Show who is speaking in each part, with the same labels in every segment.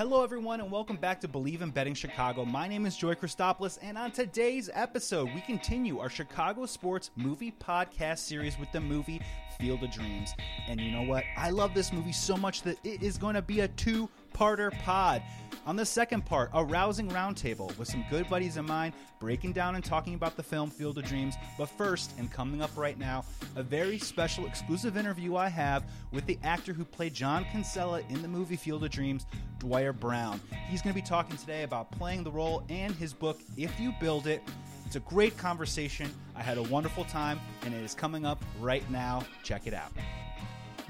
Speaker 1: Hello, everyone, and welcome back to Believe in Betting Chicago. My name is Joy Christopoulos, and on today's episode, we continue our Chicago sports movie podcast series with the movie Field of Dreams. And you know what? I love this movie so much that it is going to be a two parter pod. On the second part, a rousing roundtable with some good buddies of mine breaking down and talking about the film Field of Dreams. But first, and coming up right now, a very special exclusive interview I have with the actor who played John Kinsella in the movie Field of Dreams, Dwier Brown. He's going to be talking today about playing the role and his book, If You Build It. It's a great conversation. I had a wonderful time, and it is coming up right now. Check it out.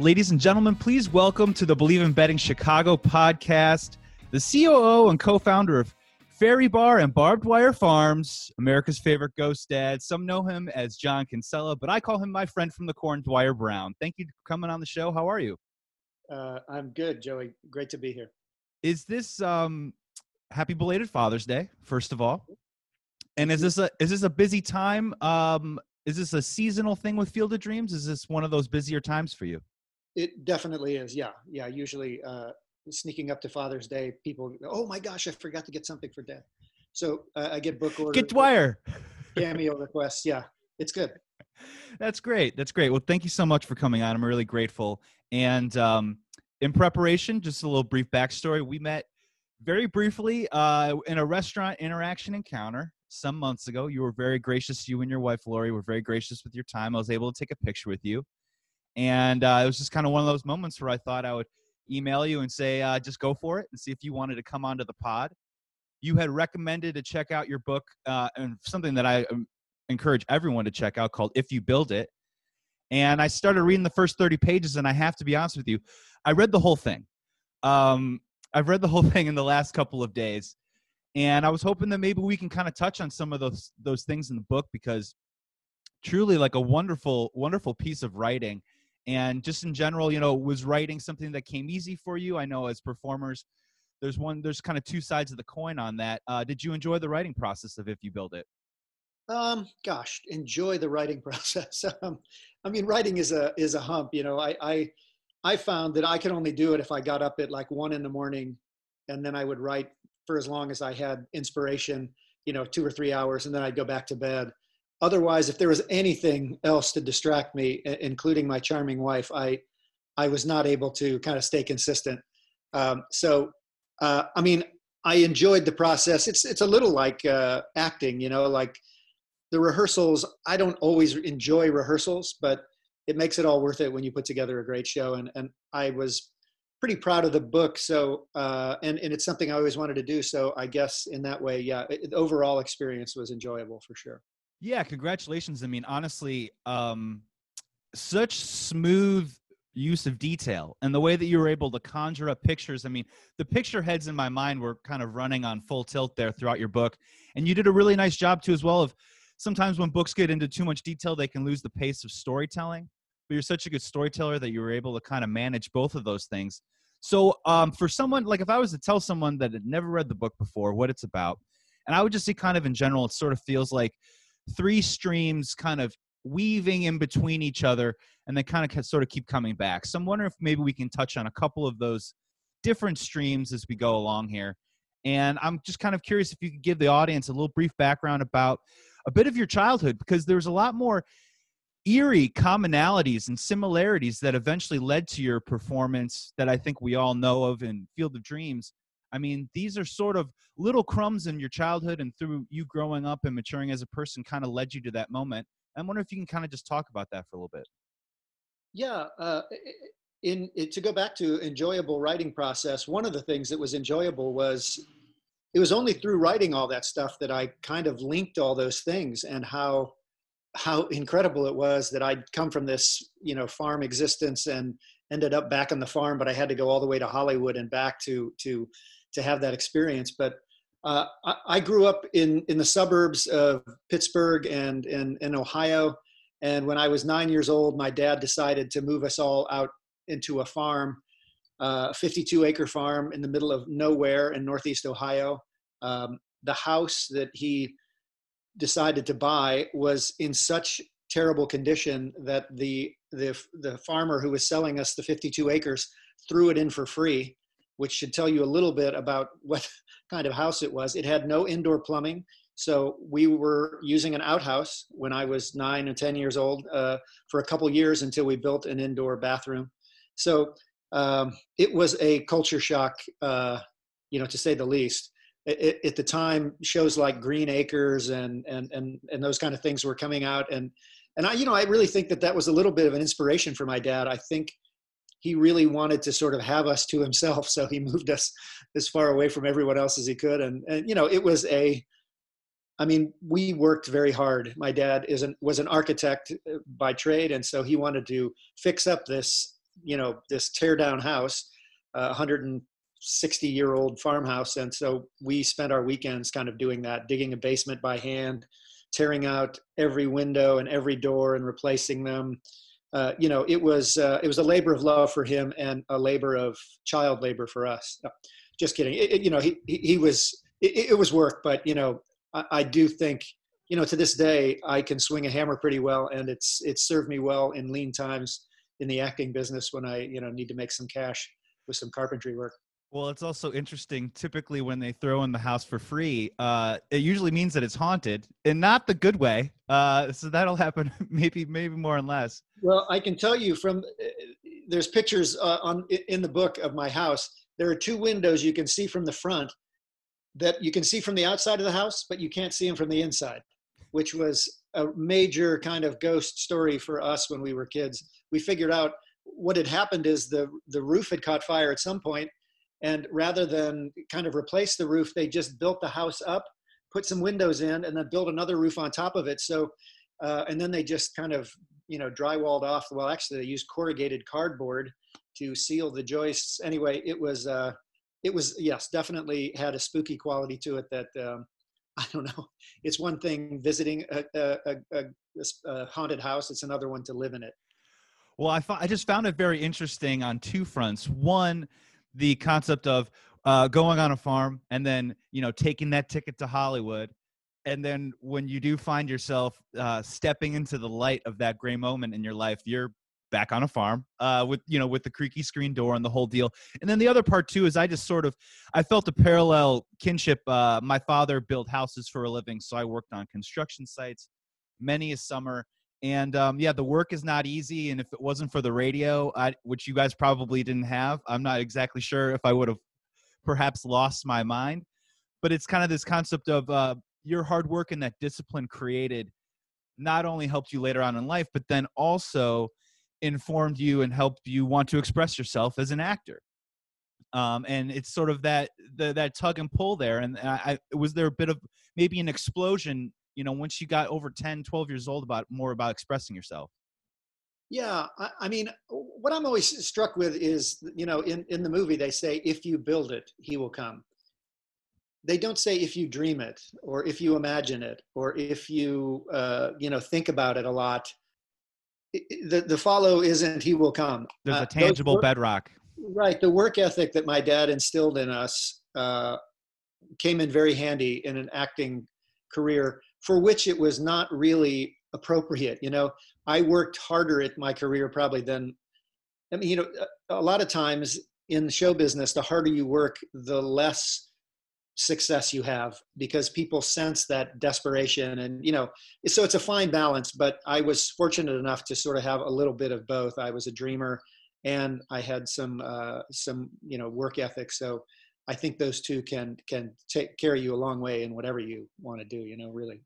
Speaker 1: Ladies and gentlemen, please welcome to the Believe in Betting Chicago podcast, the COO and co founder of Fairy Bar and Barbed Wire Farms, America's favorite ghost dad. Some know him as John Kinsella, but I call him my friend from the corn, Dwier Brown. Thank you for coming on the show. How are you?
Speaker 2: Uh, I'm good, Joey. Great to be here.
Speaker 1: Is this um, happy belated Father's Day, first of all? And is this a is this a busy time? Um, is this a seasonal thing with Field of Dreams? Is this one of those busier times for you?
Speaker 2: It definitely is. Yeah, yeah. Usually, uh, sneaking up to Father's Day, people, oh my gosh, I forgot to get something for Dad. So uh, I get book orders.
Speaker 1: Get Dwier.
Speaker 2: Cameo requests. Yeah, it's good.
Speaker 1: That's great. That's great. Well, thank you so much for coming on. I'm really grateful. And um, in preparation, just a little brief backstory. We met very briefly uh, in a restaurant interaction encounter some months ago. You were very gracious. You and your wife, Lori, were very gracious with your time. I was able to take a picture with you. And uh, it was just kind of one of those moments where I thought I would email you and say, uh, just go for it and see if you wanted to come onto the pod. You had recommended to check out your book uh, and something that I um, encourage everyone to check out called If You Build It. And I started reading the first 30 pages, and I have to be honest with you, I read the whole thing. Um, I've read the whole thing in the last couple of days. And I was hoping that maybe we can kind of touch on some of those those things in the book because truly like a wonderful, wonderful piece of writing and just in general you know was writing something that came easy for you? I know as performers there's one there's kind of two sides of the coin on that. Uh, did you enjoy the writing process of if you build it?
Speaker 2: Um gosh enjoy the writing process. Um, i mean writing is a is a hump you know i i i found that i could only do it if i got up at like one in the morning and then i would write for as long as i had inspiration you know two or three hours and then i'd go back to bed otherwise, if there was anything else to distract me, including my charming wife, I I was not able to kind of stay consistent. Um, so, uh, I mean, I enjoyed the process. It's it's a little like uh, acting, you know, like the rehearsals. I don't always enjoy rehearsals, but it makes it all worth it when you put together a great show. And and I was pretty proud of the book. So uh, and and it's something I always wanted to do. So I guess in that way, yeah, it, the overall experience was enjoyable for sure.
Speaker 1: Yeah, congratulations. I mean, honestly, um, such smooth use of detail and the way that you were able to conjure up pictures. I mean, the picture heads in my mind were kind of running on full tilt there throughout your book. And you did a really nice job too, as well, of sometimes when books get into too much detail, they can lose the pace of storytelling. But you're such a good storyteller that you were able to kind of manage both of those things. So, um, for someone like if I was to tell someone that had never read the book before what it's about, and I would just say, kind of in general, it sort of feels like three streams kind of weaving in between each other and then kind of sort of keep coming back. So I'm wondering if maybe we can touch on a couple of those different streams as we go along here. And I'm just kind of curious if you could give the audience a little brief background about a bit of your childhood because there's a lot more eerie commonalities and similarities that eventually led to your performance that I think we all know of in Field of Dreams. I mean, these are sort of little crumbs in your childhood and through you growing up and maturing as a person kind of led you to that moment. I wonder if you can kind of just talk about that for a little bit.
Speaker 2: Yeah, uh, in, in to go back to enjoyable writing process, one of the things that was enjoyable was it was only through writing all that stuff that I kind of linked all those things and how how incredible it was that I'd come from this you know farm existence and ended up back on the farm, but I had to go all the way to Hollywood and back to to to have that experience. But uh, I, I, grew up in in the suburbs of Pittsburgh and in, in Ohio. And when I was nine years old, my dad decided to move us all out into a farm, uh, a 52 acre farm in the middle of nowhere in Northeast Ohio. Um, the house that he decided to buy was in such terrible condition that the the the farmer who was selling us the 52 acres threw it in for free which should tell you a little bit about what kind of house it was. It had no indoor plumbing. So we were using an outhouse when I was nine or 10 years old uh, for a couple years until we built an indoor bathroom. So um, it was a culture shock, uh, you know, to say the least. It, at the time, shows like Green Acres and, and, and, and those kind of things were coming out. And, and I, you know, I really think that that was a little bit of an inspiration for my dad. I think he really wanted to sort of have us to himself. So he moved us as far away from everyone else as he could. And, and you know, it was a, I mean, we worked very hard. My dad is an, was an architect uh, by trade, and so he wanted to fix up this, you know, this tear down house, a 160 year old farmhouse. And so we spent our weekends kind of doing that, digging a basement by hand, tearing out every window and every door and replacing them. Uh, you know, it was uh, it was a labor of love for him and a labor of child labor for us. No, just kidding. It, it, you know, he he, he was it, it, was work, but you know, I, I, do think you know to this day I can swing a hammer pretty well, and it's it's served me well in lean times in the acting business when I you know need to make some cash with some carpentry work.
Speaker 1: Well, it's also interesting. Typically, when they throw in the house for free, uh, it usually means that it's haunted, and not the good way. Uh, so that'll happen maybe, maybe more and less.
Speaker 2: Well, I can tell you from uh, there's pictures uh, on in the book of my house. There are two windows you can see from the front that you can see from the outside of the house, but you can't see them from the inside, which was a major kind of ghost story for us when we were kids. We figured out what had happened is the the roof had caught fire at some point and rather than kind of replace the roof, they just built the house up, put some windows in, and then built another roof on top of it. So, uh, and then they just kind of, you know, drywalled off. Well, actually, they used corrugated cardboard to seal the joists. Anyway, it was, uh, it was yes, definitely had a spooky quality to it. That um, I don't know. It's one thing visiting a, a, a, a haunted house; it's another one to live in it.
Speaker 1: Well, I, I just found it very interesting on two fronts. One the concept of uh, going on a farm and then you know taking that ticket to Hollywood, and then when you do find yourself uh, stepping into the light of that gray moment in your life, you're back on a farm uh, with you know with the creaky screen door and the whole deal. And then the other part too is I just sort of I felt a parallel kinship. Uh, my father built houses for a living, so I worked on construction sites many a summer and um, yeah, the work is not easy. And if it wasn't for the radio, I, which you guys probably didn't have, I'm not exactly sure if I would have perhaps lost my mind. But it's kind of this concept of uh, your hard work and that discipline created not only helped you later on in life, but then also informed you and helped you want to express yourself as an actor. Um, and it's sort of that the, that tug and pull there. And I, I was there a bit of maybe an explosion you know once you got over 10 12 years old about more about expressing yourself.
Speaker 2: Yeah I, I, mean what i'm always struck with is you know in, in the movie they say if you build it he will come. They don't say if you dream it or if you imagine it or if you uh, you know think about it a lot. The, the follow isn't he will come.
Speaker 1: There's a uh, tangible work, bedrock.
Speaker 2: Right the work ethic that my dad instilled in us uh, came in very handy in an acting career for which it was not really appropriate. You know, I worked harder at my career probably than, I mean, you know, a lot of times in show business, the harder you work, the less success you have because people sense that desperation and you know so it's a fine balance but i was fortunate enough to sort of have a little bit of both i was a dreamer and i had some uh, some you know work ethic so i think those two can can take carry you a long way in whatever you want to do you know really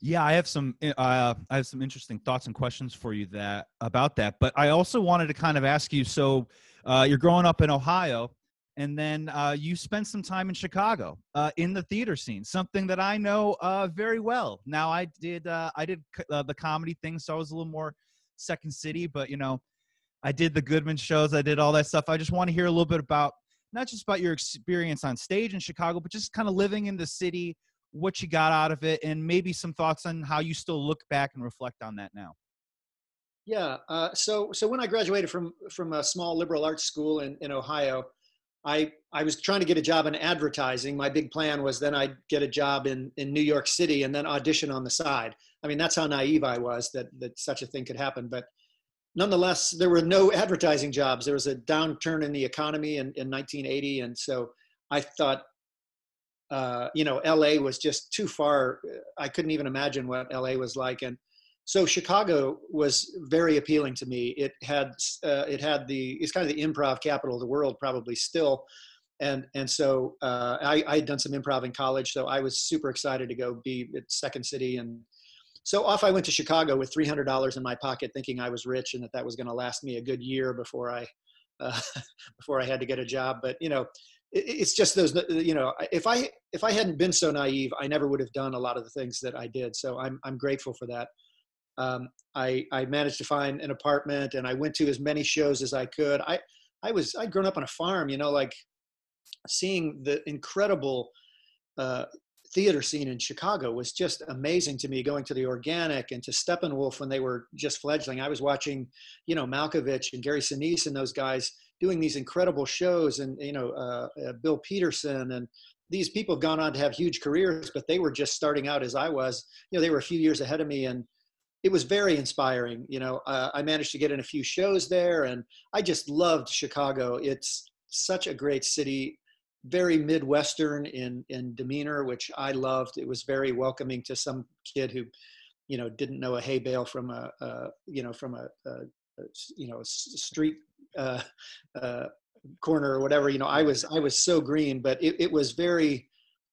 Speaker 1: yeah, I have some eh, uh, I have some interesting thoughts and questions for you that about that. But I also wanted to kind of ask you. So uh, you're growing up in Ohio, and then uh, you spent some time in Chicago uh, in the theater scene, something that I know uh, very well. Now I did uh, I did the comedy thing, so I was a little more Second City, but you know, I did the Goodman shows, I did all that stuff. I just want to hear a little bit about not just about your experience on stage in Chicago, but just kind of living in the city what you got out of it, and maybe some thoughts on how you still look back and reflect on that now.
Speaker 2: Yeah. Uh, so so when I graduated from from a small liberal arts school in, in Ohio, I I was trying to get a job in advertising. My big plan was then I'd get a job in in New York City and then audition on the side. I mean that's how naive I was that that such a thing could happen. But nonetheless, there were no advertising jobs. There was a downturn in the economy in, in 1980. And so I thought, uh, you know, LA was just too far. I couldn't even imagine what LA was like. And so Chicago was very appealing to me. It had, uh, it had the, it's kind of the improv capital of the world, probably still. And, and so uh, I, I had done some improv in college, so I was super excited to go be at Second City and so off I went to Chicago with $300 in my pocket, thinking I was rich and that that was going to last me a good year before I, uh, before I had to get a job. But you know, it's just those. You know, if I if I hadn't been so naive, I never would have done a lot of the things that I did. So I'm I'm grateful for that. Um, I I managed to find an apartment and I went to as many shows as I could. I I was I'd grown up on a farm. You know, like seeing the incredible uh, theater scene in Chicago was just amazing to me. Going to the Organic and to Steppenwolf when they were just fledgling, I was watching, you know, Malkovich and Gary Sinise and those guys doing these incredible shows, and you know, uh, uh, Bill Petersen and these people have gone on to have huge careers, but they were just starting out as I was. You know, they were a few years ahead of me, and it was very inspiring. You know, uh, I managed to get in a few shows there, and I just loved Chicago. It's such a great city very midwestern in in demeanor which i loved it was very welcoming to some kid who you know didn't know a hay bale from a, a you know from a, a, you know a street uh, uh, corner or whatever you know i was i was so green but it, it was very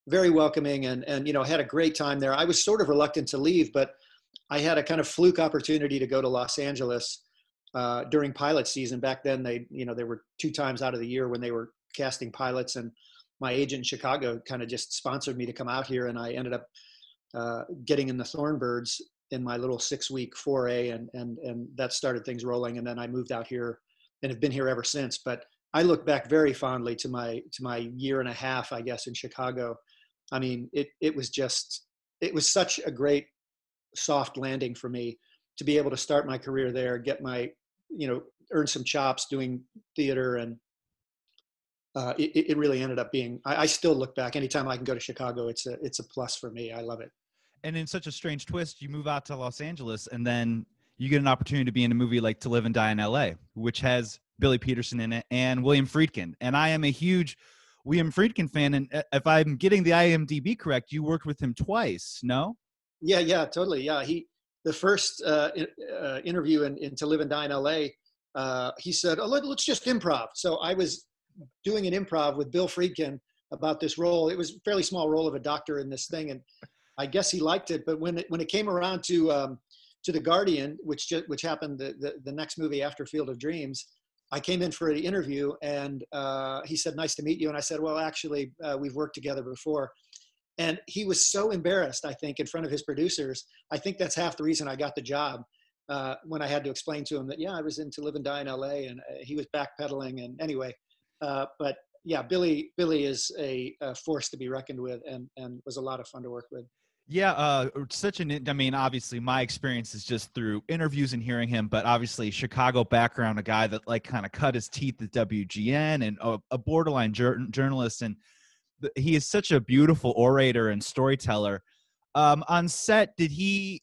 Speaker 2: very welcoming and and you know had a great time there i was sort of reluctant to leave but i had a kind of fluke opportunity to go to los angeles uh, during pilot season back then they you know there were two times out of the year when they were casting pilots and my agent in Chicago kind of just sponsored me to come out here and I ended up uh, getting in the Thorn Birds in my little six week foray and, and, and that started things rolling. And then I moved out here and have been here ever since. But I look back very fondly to my, to my year and a half, I guess, in Chicago. I mean, it, it was just, it was such a great soft landing for me to be able to start my career there, get my, you know, earn some chops doing theater and, uh, it, it, really ended up being. I, I, still look back anytime I can go to Chicago. It's a it's a plus for me. I love it.
Speaker 1: And in such a strange twist, you move out to Los Angeles, and then you get an opportunity to be in a movie like To Live and Die in L.A., which has Billy Petersen in it and William Friedkin. And I am a huge William Friedkin fan. And uh, if I'm getting the IMDb correct, you worked with him twice. No?
Speaker 2: Yeah, yeah, totally. Yeah, he the first uh, uh, interview in, in, To Live and Die in L.A. Uh, he said, oh, let, us just improv. So I was doing an improv with Bill Friedkin about this role. It was a fairly small role of a doctor in this thing, and I guess he liked it. But when it when it came around to um, to the Guardian, which just, which happened the, the, the next movie after Field of Dreams, I came in for an interview, and uh, he said, "Nice to meet you." And I said, "Well, actually, uh, we've worked together before." And he was so embarrassed, I think, in front of his producers. I think that's half the reason I got the job. Uh, when I had to explain to him that, yeah, I was in to live and die in LA, and uh, he was backpedaling. And anyway, uh, but yeah, Billy Billy is a, a, force to be reckoned with, and and was a lot of fun to work with.
Speaker 1: Yeah, uh, such an. I mean, obviously, my experience is just through interviews and hearing him, but obviously, Chicago background, a guy that like kind of cut his teeth at WGN and a, a borderline jur- journalist, and he is such a beautiful orator and storyteller. Um, on set, did he?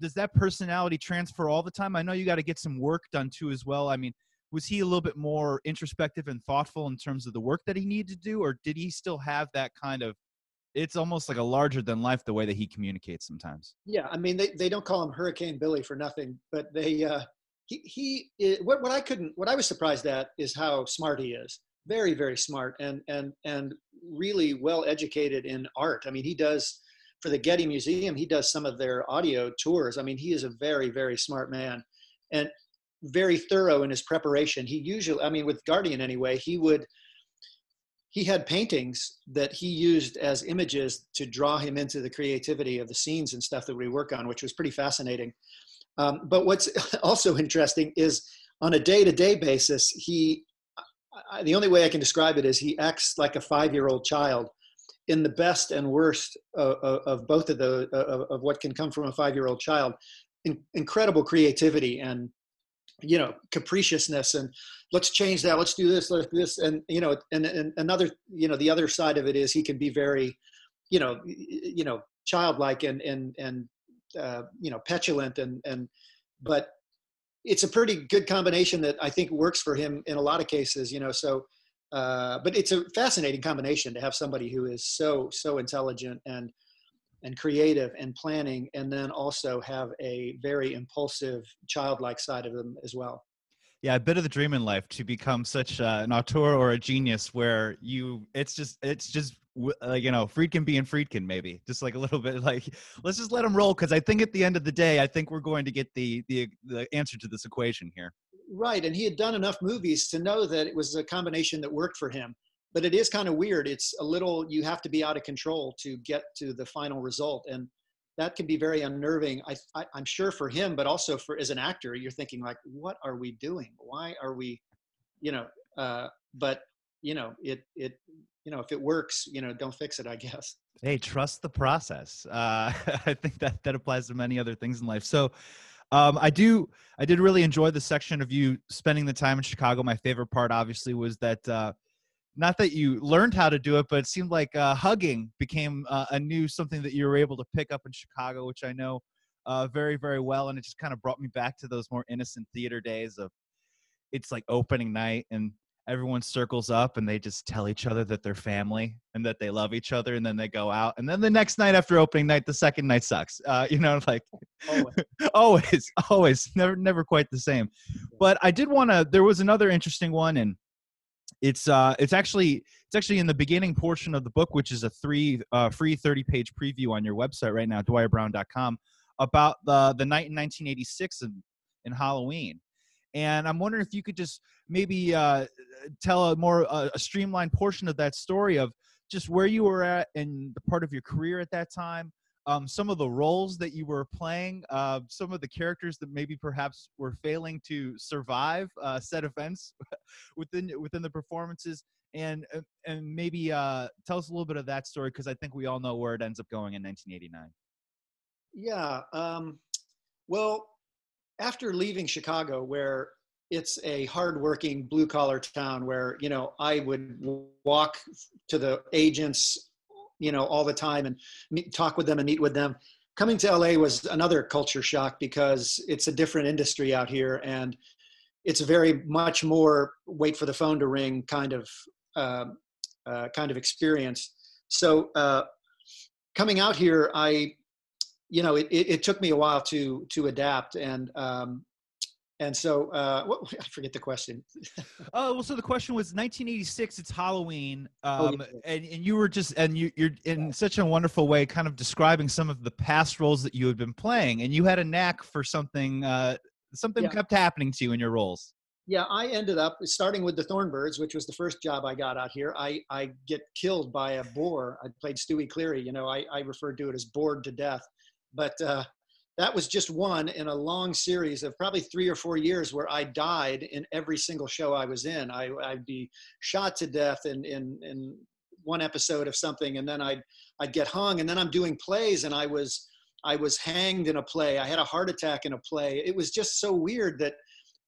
Speaker 1: Does that personality transfer all the time? I know you got to get some work done too, as well. I mean, was he a little bit more introspective and thoughtful in terms of the work that he needed to do or did he still have that kind of it's almost like a larger than life the way that he communicates sometimes.
Speaker 2: Yeah i mean they, they don't call him hurricane billy for nothing but they uh he he eh, what, what i couldn't what i was surprised at is how smart he is. Very very smart and and and really well educated in art. I mean he does for the getty museum he does some of their audio tours. I mean he is a very very smart man and very thorough in his preparation. He usually, I mean, with Guardian anyway, he would, he had paintings that he used as images to draw him into the creativity of the scenes and stuff that we work on, which was pretty fascinating. Um, but what's also interesting is on a day to day basis, he, I, the only way I can describe it is he acts like a five year old child in the best and worst of, of, of both of the uh, of, of, what can come from a five year old child. In, incredible creativity and you know capriciousness and let's change that let's do this let's do this and you know and, and another you know the other side of it is he can be very you know you know childlike and and and uh, you know petulant and and but it's a pretty good combination that I think works for him in a lot of cases, you know. So, uh, but it's a fascinating combination to have somebody who is so so intelligent and and creative and planning, and then also have a very impulsive, childlike side of them as well.
Speaker 1: Yeah, a bit of the dream in life to become such uh, an auteur or a genius, where you it's just it's just uh, you know Friedkin being Friedkin, maybe just like a little bit like let's just let him roll because I think at the end of the day, I think we're going to get the the the answer to this equation here.
Speaker 2: Right, and he had done enough movies to know that it was a combination that worked for him but it is kind of weird. It's a little, you have to be out of control to get to the final result. And that can be very unnerving. I, I, am sure for him, but also for as an actor, you're thinking like, what are we doing? Why are we, you know, uh, but you know, it, it, you know, if it works, you know, don't fix it, I guess.
Speaker 1: Hey, trust the process. Uh, I think that that applies to many other things in life. So, um, I do, I did really enjoy the section of you spending the time in Chicago. My favorite part, obviously, was that uh, not that you learned how to do it, but it seemed like uh, hugging became uh, a new something that you were able to pick up in Chicago, which I know uh, very, very well. And it just kind of brought me back to those more innocent theater days of it's like opening night and everyone circles up and they just tell each other that they're family and that they love each other and then they go out and then the next night after opening night the second night sucks uh, you know like always. always always never never quite the same but i did want to there was another interesting one and it's uh it's actually it's actually in the beginning portion of the book which is a three uh, free 30 page preview on your website right now dwierbrown.com about the the night in 1986 in, in halloween. And i'm wondering if you could just maybe uh, tell a more uh, a streamlined portion of that story of just where you were at and the part of your career at that time um, some of the roles that you were playing, uh, some of the characters that maybe perhaps were failing to survive uh, set events within within the performances, and and maybe uh, tell us a little bit of that story because I think we all know where it ends up going in 1989.
Speaker 2: Yeah. Um, well, after leaving Chicago, where it's a hardworking blue collar town where you know I would walk to the agents you know, all the time and meet, talk with them and meet with them. Coming to LA was another culture shock because it's a different industry out here and it's very much more wait for the phone to ring kind of uh, uh, kind of experience. So uh, coming out here, I, you know, it, it, it, took me a while to to adapt, and um, and so, uh, what, I forget the question.
Speaker 1: oh, well, so the question was 1986. It's Halloween, um, oh, yeah. Um, and and you were just and you you're in such a wonderful way, kind of describing some of the past roles that you had been playing, and you had a knack for something. Uh, something yeah. kept happening to you in your roles.
Speaker 2: Yeah, I ended up starting with the Thorn Birds, which was the first job I got out here. I I get killed by a boar. I played Stuie Cleary. You know, I I referred to it as bored to death, but. Uh, that was just one in a long series of probably three or four years where I died in every single show I was in. I, would be shot to death in, in, in one episode of something, and then I'd, I'd get hung, and then I'm doing plays, and I was, I was hanged in a play. I had a heart attack in a play. It was just so weird that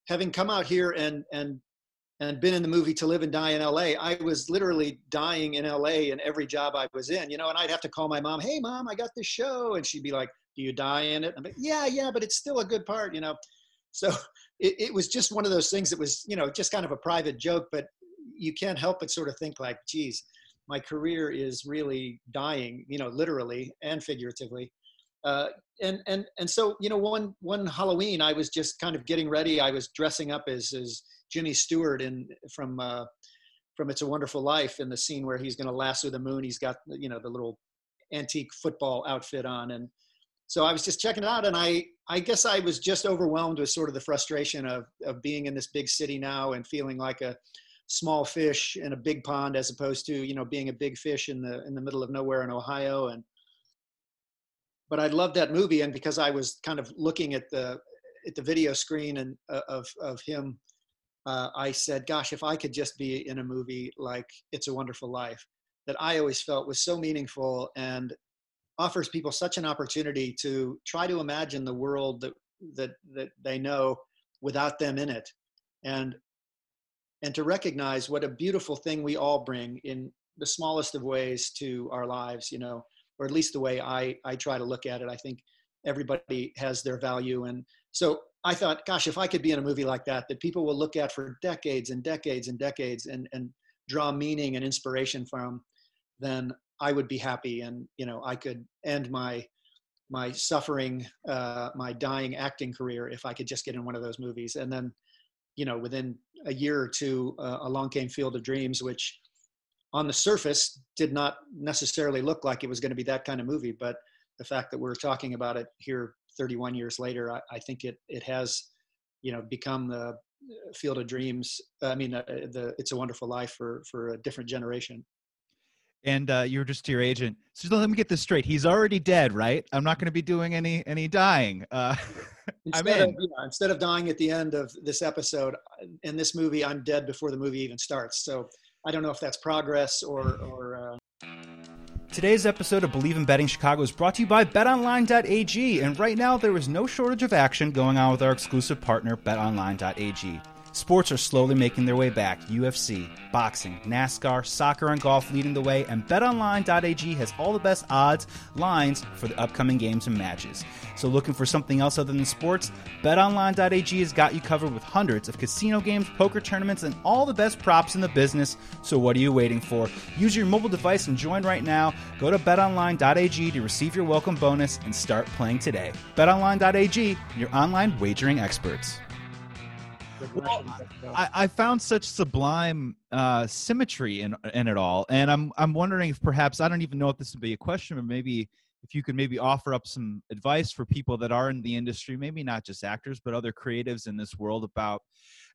Speaker 2: having come out here and, and, and been in the movie To Live and Die in LA, I was literally dying in LA in every job I was in, you know, and I'd have to call my mom, Hey mom, I got this show. And she'd be like, do you die in it? I'm like, yeah, yeah, but it's still a good part, you know. So it, it was just one of those things that was, you know, just kind of a private joke, but you can't help but sort of think like, geez, my career is really dying, you know, literally and figuratively. Uh, and and and so you know one one Halloween I was just kind of getting ready. I was dressing up as as Jimmy Stewart in from uh, from It's a Wonderful Life in the scene where he's going to lasso the moon. He's got you know the little antique football outfit on and so I was just checking it out, and I I guess I was just overwhelmed with sort of the frustration of of being in this big city now and feeling like a small fish in a big pond as opposed to you know being a big fish in the in the middle of nowhere in Ohio. And but I loved that movie and because I was kind of looking at the at the video screen and uh, of of him uh, I said gosh if I could just be in a movie like It's a Wonderful Life that I always felt was so meaningful and offers people such an opportunity to try to imagine the world that that that they know without them in it. And and to recognize what a beautiful thing we all bring in the smallest of ways to our lives you know or at least the way i i try to look at it. I think everybody has their value. And so I thought, gosh, if I could be in a movie like that, that people will look at for decades and decades and decades and, and draw meaning and inspiration from, then I would be happy. And, you know, I could end my, my suffering, uh, my dying acting career if I could just get in one of those movies. And then, you know, within a year or two, uh, along came Field of Dreams, which on the surface did not necessarily look like it was going to be that kind of movie. But the fact that we're talking about it here 31 years later, I, I think it it has, you know, become the uh, Field of Dreams. I mean, uh, the It's a Wonderful Life for for a different generation.
Speaker 1: And uh, you're just your agent. So let me get this straight. He's already dead, right? I'm not going to be doing any any dying. Uh,
Speaker 2: instead, of, instead of dying at the end of this episode, in this movie, I'm dead before the movie even starts. So I don't know if that's progress or or. Uh...
Speaker 1: Today's episode of Believe in Betting Chicago is brought to you by BetOnline.ag, and right now there is no shortage of action going on with our exclusive partner, BetOnline.ag. Sports are slowly making their way back. UFC, boxing, NASCAR, soccer, and golf leading the way, and betonline.ag has all the best odds, lines for the upcoming games and matches. So, looking for something else other than sports? BetOnline.ag has got you covered with hundreds of casino games, poker tournaments, and all the best props in the business. So, what are you waiting for? Use your mobile device and join right now. Go to betonline.ag to receive your welcome bonus and start playing today. BetOnline.ag, your online wagering experts. Well, I, I, found such sublime uh, symmetry in in it all, and I'm I'm wondering if perhaps I don't even know if this would be a question, but maybe if you could maybe offer up some advice for people that are in the industry, maybe not just actors, but other creatives in this world about,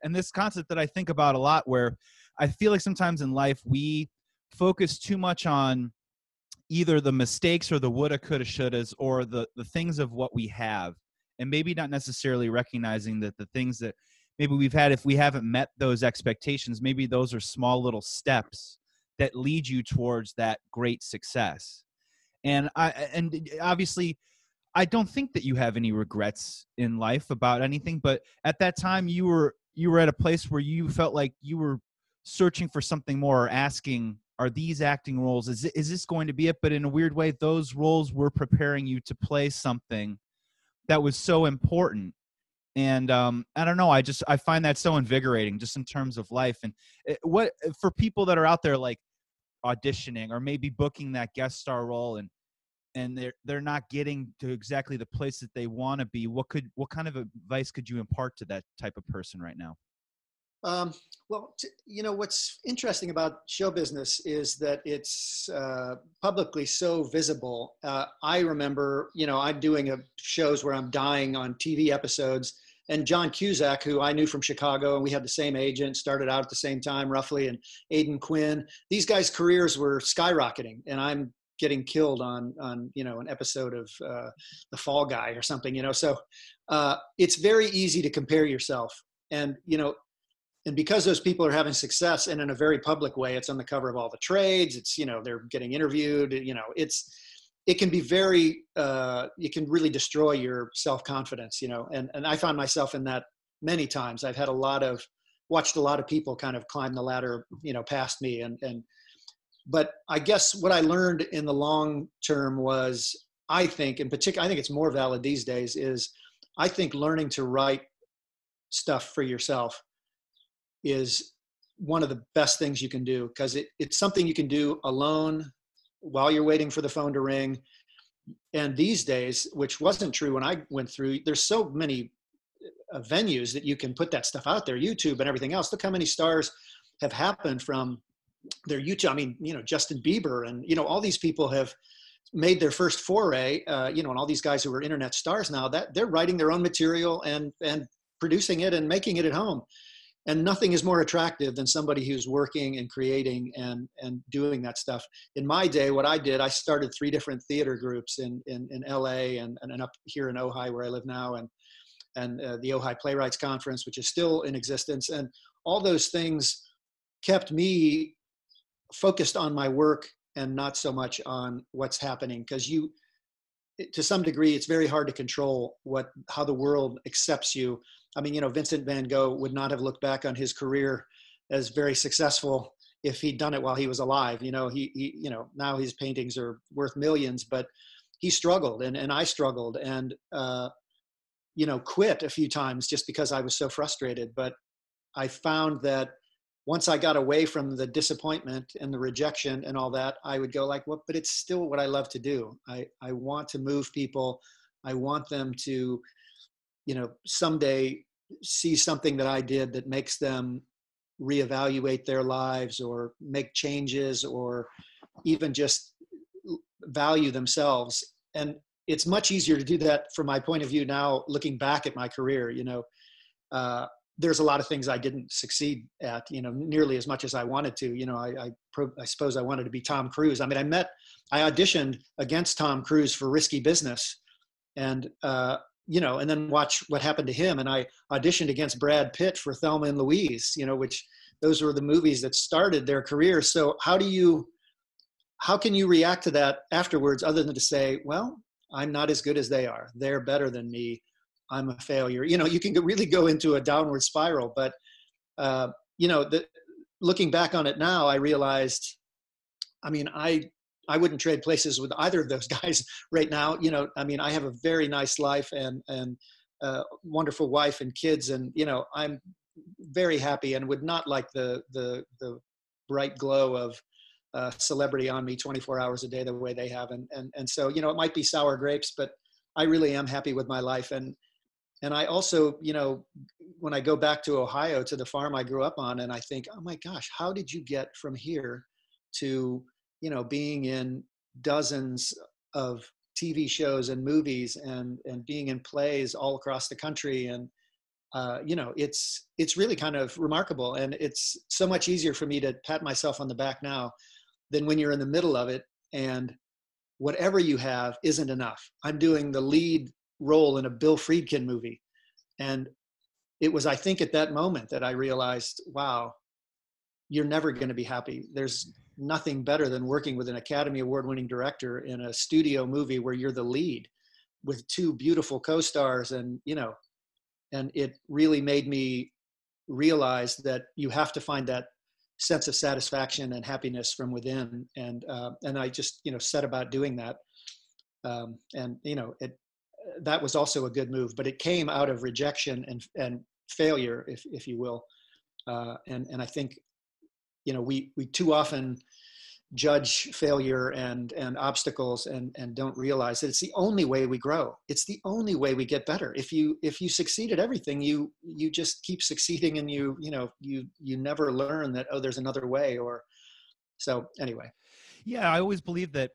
Speaker 1: and this concept that I think about a lot, where I feel like sometimes in life we focus too much on either the mistakes or the woulda, coulda, shouldas, or the the things of what we have, and maybe not necessarily recognizing that the things that maybe we've had if we haven't met those expectations maybe those are small little steps that lead you towards that great success. And i and obviously i don't think that you have any regrets in life about anything but at that time you were you were at a place where you felt like you were searching for something more or asking are these acting roles is, is this going to be it? But in a weird way those roles were preparing you to play something that was so important and um, i don't know i just i find that so invigorating just in terms of life and eh, what eh, for people that are out there like auditioning or maybe booking that guest star role and and they're they're not getting to exactly the place that they want to be what could what kind of advice could you impart to that type of person right now
Speaker 2: um, well, t- you know what's interesting about show business is that it's uh, publicly so visible. Uh, I remember, you know, I'm doing a shows where I'm dying on TV episodes, and John Cusack, who I knew from Chicago, and we had the same agent, started out at the same time roughly, and Aidan Quinn. These guys' careers were skyrocketing, and I'm getting killed on on you know an episode of uh, The Fall Guy or something. You know, so uh, it's very easy to compare yourself, and you know. And because those people are having success and in a very public way, it's on the cover of all the trades. It's you know they're getting interviewed. You know it's it can be very uh, it can really destroy your self-confidence you know and and i found myself in that many times. I've had a lot of watched a lot of people kind of climb the ladder you know past me and and but i guess what i learned in the long term was i think in particular i think it's more valid these days is i think learning to write stuff for yourself is one of the best things you can do because it, it's something you can do alone while you're waiting for the phone to ring. And these days, which wasn't true when I went through, there's so many uh, venues that you can put that stuff out there, YouTube and everything else. Look how many stars have happened from their YouTube. I mean, you know, Justin Bieber and, you know, all these people have made their first foray, uh, you know, and all these guys who are internet stars now that they're writing their own material and, and producing it and making it at home and nothing is more attractive than somebody who's working and creating and and doing that stuff. In my day what i did i started three different theater groups in in, in la and, and up here in ojai where i live now and and uh, the ojai playwrights conference which is still in existence. And all those things kept me focused on my work and not so much on what's happening because you to some degree it's very hard to control what how the world accepts you i mean you know vincent van gogh would not have looked back on his career as very successful if he'd done it while he was alive you know he, he you know now his paintings are worth millions but he struggled and, and i struggled and uh, you know, quit a few times just because I was so frustrated. But I found that once I got away from the disappointment and the rejection and all that, I would go like, well, but it's still what I love to do. I, I want to move people. I want them to, you know, someday see something that I did that makes them reevaluate their lives or make changes or even just value themselves. And it's much easier to do that from my point of view now, looking back at my career, you know, uh, there's a lot of things I didn't succeed at, you know, nearly as much as I wanted to. You know, I, I, I, suppose I wanted to be Tom Cruise. I mean, I met, I auditioned against Tom Cruise for Risky Business, and uh, you know, and then watch what happened to him. And I auditioned against Brad Pitt for Thelma and Louise. You know, which those were the movies that started their career. So how do you, how can you react to that afterwards, other than to say, well, I'm not as good as they are. They're better than me I'm a failure. You know, you can really go into a downward spiral. But uh, you know, the, looking back on it now, I realized, I mean, I I wouldn't trade places with either of those guys right now. You know, I mean, I have a very nice life and and uh, wonderful wife and kids, and you know, I'm very happy and would not like the the the bright glow of uh, celebrity on me 24 hours a day the way they have and and and so you know it might be sour grapes but i really am happy with my life and and I also, you know, when I go back to Ohio to the farm I grew up on, and I think, oh my gosh, how did you get from here to, you know, being in dozens of TV shows and movies and and being in plays all across the country and uh, you know it's it's really kind of remarkable and it's so much easier for me to pat myself on the back now than when you're in the middle of it and whatever you have isn't enough. I'm doing the lead role in a Bill Friedkin movie. And it was, I think, at that moment that I realized, wow, you're never going to be happy. There's nothing better than working with an Academy Award winning director in a studio movie where you're the lead with two beautiful co stars. And, you know, and it really made me realize that you have to find that sense of satisfaction and happiness from within. And, uh, and I just, you know, set about doing that. Um, and, you know, it, that was also a good move, but it came out of rejection and and failure, if if you will. Uh, and and I think, you know, we we too often judge failure and and obstacles and and don't realize that it's the only way we grow. It's the only way we get better. If you if you succeed at everything you you just keep succeeding and you you know you you never learn that oh there's another way or so anyway.
Speaker 1: Yeah i always believe that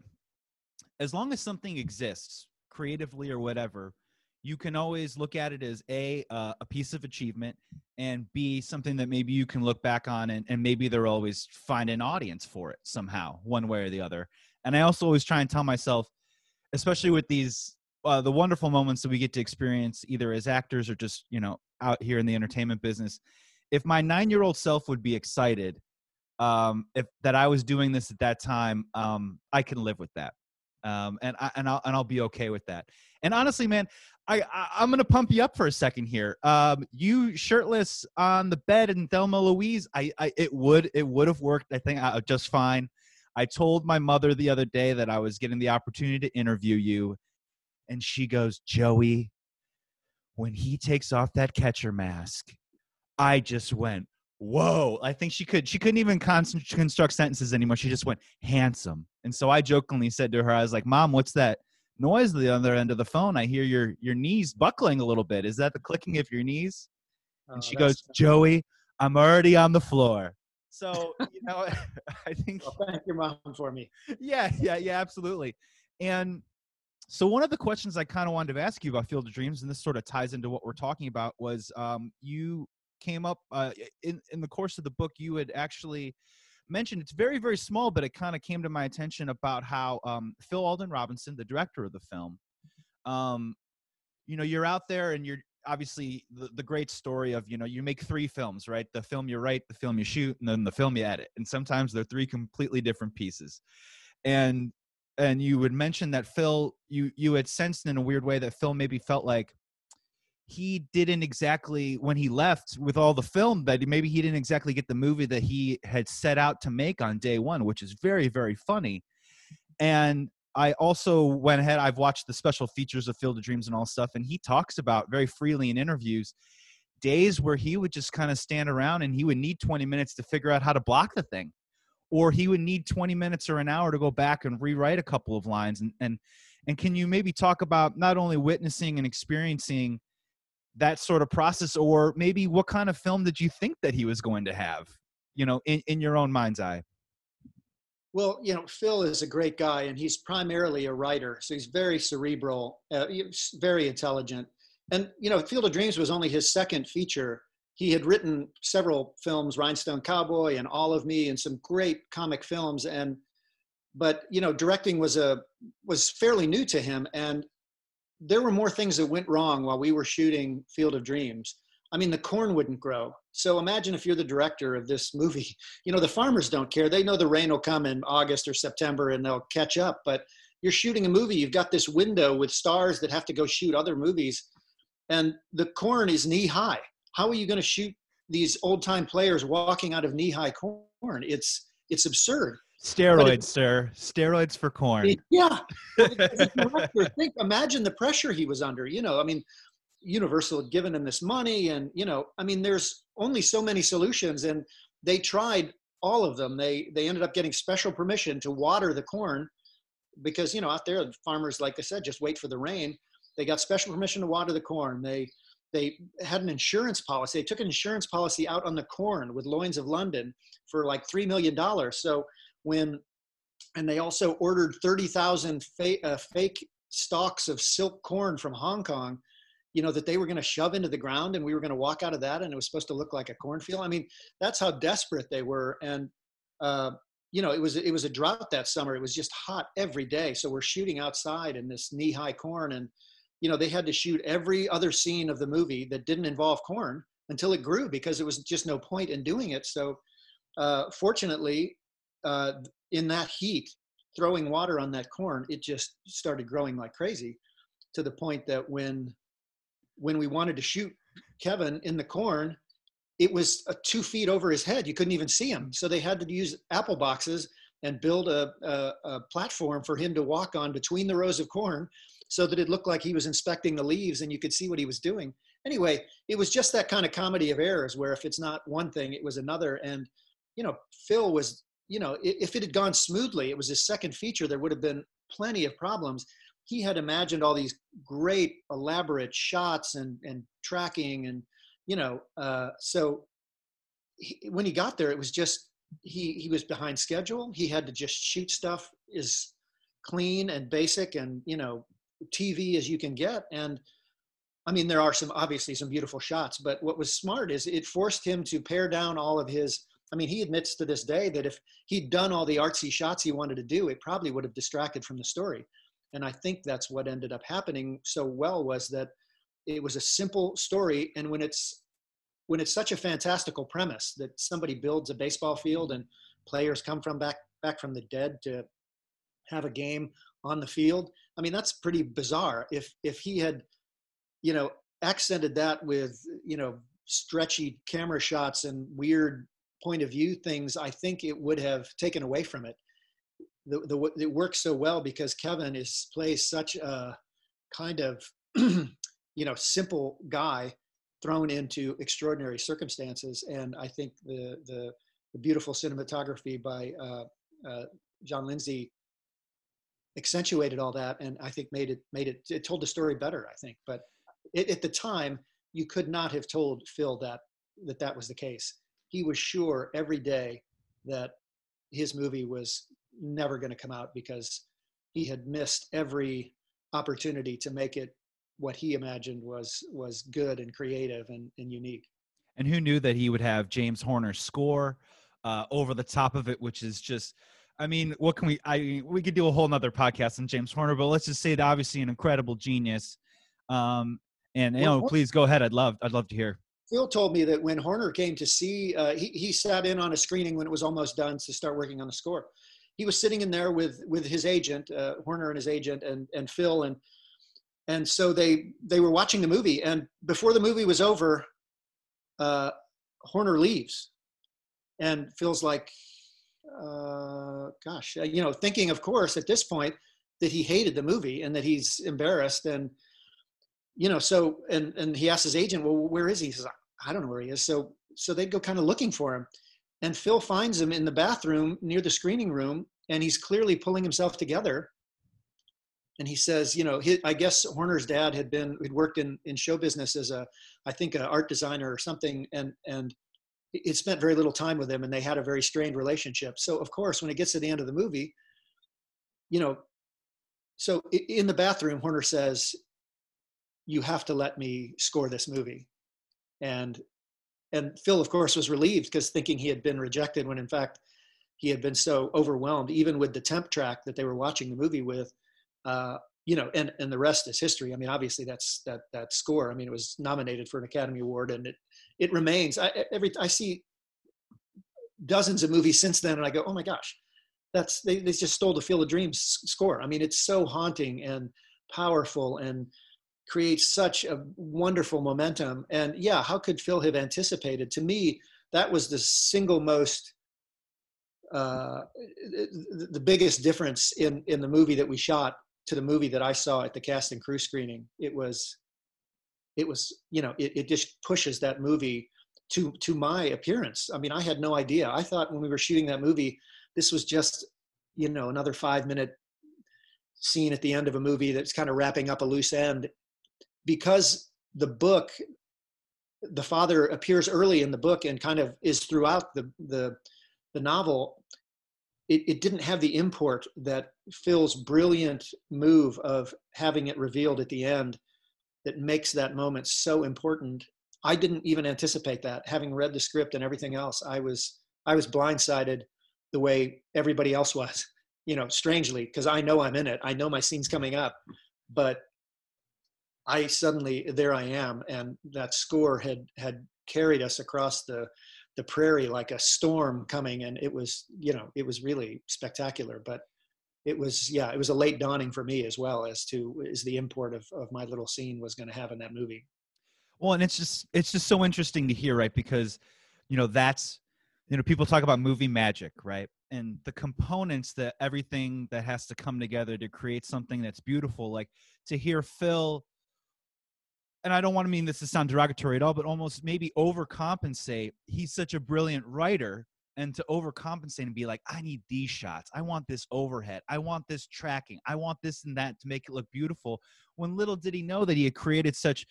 Speaker 1: as long as something exists creatively or whatever, you can always look at it as a uh, a piece of achievement and b something that maybe you can look back on and, and maybe they'll always find an audience for it somehow one way or the other and i also always try and tell myself especially with these uh, the wonderful moments that we get to experience either as actors or just you know out here in the entertainment business if my nine year old self would be excited um, if that i was doing this at that time um, i can live with that um, and I, and I'll and I'll be okay with that. And honestly, man, I, I am gonna pump you up for a second here. Um, you shirtless on the bed in Thelma Louise, I, I it would it would have worked. I think uh, just fine. I told my mother the other day that I was getting the opportunity to interview you, and she goes, Joey, when he takes off that catcher mask, I just went, whoa i think she could she couldn't even construct sentences anymore she just went handsome and so i jokingly said to her i was like mom what's that noise at the other end of the phone. I hear your your knees buckling a little bit. Is that the clicking of your knees? And oh, she goes joey i'm already on the floor. So you know i think
Speaker 2: well, thank your mom for me.
Speaker 1: Yeah yeah yeah absolutely. And so one of the questions I kind of wanted to ask you about Field of Dreams, and this sort of ties into what we're talking about, was um, you came up uh, in in the course of the book. You had actually mentioned it's very very small, but it kind of came to my attention about how um, Phil Alden Robinson, the director of the film, um, you know, you're out there and you're obviously the, the great story of you know you make three films right? The film you write the film you shoot and then the film you edit and sometimes they're three completely different pieces. And and you would mention that phil you you had sensed in a weird way that phil maybe felt like he didn't exactly when he left with all the film that maybe he didn't exactly get the movie that he had set out to make on day one which is very very funny and I also went ahead. I've watched the special features of Field of Dreams and all stuff, and he talks about very freely in interviews days where he would just kind of stand around and he would need 20 minutes to figure out how to block the thing, or he would need 20 minutes or an hour to go back and rewrite a couple of lines. And and and can you maybe talk about not only witnessing and experiencing that sort of process, or maybe what kind of film did you think that he was going to have? You know, in, in your own mind's eye.
Speaker 2: Well, you know, Phil is a great guy, and he's primarily a writer, so he's very cerebral, uh, very intelligent. And you know, Field of Dreams was only his second feature. He had written several films, Rhinestone Cowboy and All of Me, and some great comic films. And but you know, directing was a was fairly new to him, and there were more things that went wrong while we were shooting Field of Dreams. I mean, the corn wouldn't grow. So imagine if you're the director of this movie. You know, the farmers don't care. They know the rain will come in August or September and they'll catch up. But you're shooting a movie, you've got this window with stars that have to go shoot other movies, and the corn is knee high. How are you going to shoot these old time players walking out of knee high corn? It's it's absurd.
Speaker 1: Steroids, it, sir. Steroids for corn.
Speaker 2: Yeah. think, imagine the pressure he was under. You know, I mean, Universal had given him this money, and you know, I mean, there's only so many solutions, and they tried all of them. They they ended up getting special permission to water the corn because you know out there, farmers, like I said, just wait for the rain. They got special permission to water the corn. They they had an insurance policy. They took an insurance policy out on the corn with Lloyd's of London for like three million dollars. So when and they also ordered 30,000 fake, uh, fake stalks of silk corn from Hong Kong you know, that they were going to shove into the ground and we were going to walk out of that and it was supposed to look like a cornfield. I mean, that's how desperate they were. And, uh, you know, it was, it was a drought that summer. It was just hot every day. So we're shooting outside in this knee high corn and, you know, they had to shoot every other scene of the movie that didn't involve corn until it grew because there was just no point in doing it. So, uh, fortunately, uh, in that heat, throwing water on that corn, it just started growing like crazy to the point that when when we wanted to shoot Kevin in the corn, it was uh, two feet over his head. You couldn't even see him. So they had to use apple boxes and build a, a, a, platform for him to walk on between the rows of corn so that it looked like he was inspecting the leaves and you could see what he was doing. Anyway, it was just that kind of comedy of errors where if it's not one thing, it was another. And, you know, Phil was, you know, if it had gone smoothly, it was his second feature, there would have been plenty of problems. He had imagined all these great elaborate shots and and tracking and you know uh, so he, when he got there it was just he he was behind schedule. He had to just shoot stuff as clean and basic and you know tv as you can get. And i mean there are some obviously some beautiful shots but what was smart is it forced him to pare down all of his i mean he admits to this day that if he'd done all the artsy shots he wanted to do it probably would have distracted from the story. And i think that's what ended up happening so well was that it was a simple story. And when it's when it's such a fantastical premise that somebody builds a baseball field and players come from back back from the dead to have a game on the field i mean that's pretty bizarre. If if he had you know accented that with you know stretchy camera shots and weird point of view things i think it would have taken away from it the, the it works so well because Kevin is plays such a kind of you know simple guy thrown into extraordinary circumstances, and I think the the, the beautiful cinematography by uh, uh, John Lindley accentuated all that, and I think made it made it it told the story better. I think, but it, at the time you could not have told Phil that that that was the case. He was sure every day that his movie was never going to come out because he had missed every opportunity to make it what he imagined was was good and creative and, and unique.
Speaker 1: And who knew that he would have James Horner's score uh, over the top of it, which is just I mean, what can we? I we could do a whole nother podcast on James Horner, but let's just say that obviously an incredible genius. Um, and you know, please go ahead. I'd love, I'd love to hear.
Speaker 2: Phil told me that when Horner came to see, uh, he he sat in on a screening when it was almost done to start working on the score, he was sitting in there with with his agent uh, Horner and his agent and and Phil and and so they they were watching the movie and before the movie was over, uh, Horner leaves, and Phil's like, uh, gosh, uh, you know, thinking of course at this point that he hated the movie and that he's embarrassed and you know so and and he asks his agent well where is he? He says i don't know where he is. So so they go kind of looking for him and phil finds him in the bathroom near the screening room and he's clearly pulling himself together. And he says you know i guess horner's dad had been had worked in in show business as a i think an art designer or something and and it spent very little time with him and they had a very strained relationship. So of course when it gets to the end of the movie you know so in the bathroom horner says you have to let me score this movie and and phil of course was relieved because thinking he had been rejected when in fact he had been so overwhelmed even with the temp track that they were watching the movie with uh, you know and and the rest is history. I mean obviously that's that that score i mean it was nominated for an academy award and it it remains. I every i see dozens of movies since then and i go oh my gosh that's they, they just stole the field of dreams score. I mean it's so haunting and powerful and creates such a wonderful momentum. And yeah, how could Phil have anticipated? To me, that was the single most, uh, the biggest difference in in the movie that we shot to the movie that I saw at the cast and crew screening. It was, it was, you know, it, it just pushes that movie to to my appearance. I mean, I had no idea. I thought when we were shooting that movie, this was just, you know, another five minute scene at the end of a movie that's kind of wrapping up a loose end because the book the father appears early in the book and kind of is throughout the the, the novel it, it didn't have the import that phil's brilliant move of having it revealed at the end that makes that moment so important. I didn't even anticipate that. Having read the script and everything else i was i was blindsided the way everybody else was you know strangely because i know i'm in it. I know my scene's coming up. But I suddenly there I am, and that score had had carried us across the the prairie like a storm coming, and it was you know it was really spectacular. But it was yeah, it was a late dawning for me as well as to is the import of of my little scene was going to have in that movie.
Speaker 1: Well, and it's just it's just so interesting to hear, right? Because you know that's you know people talk about movie magic, right? And the components that everything that has to come together to create something that's beautiful. Like to hear Phil and I don't want to mean this to sound derogatory at all, but almost maybe overcompensate. He's such a brilliant writer, and to overcompensate and be like, I need these shots. I want this overhead. I want this tracking. I want this and that to make it look beautiful. When little did he know that he had created such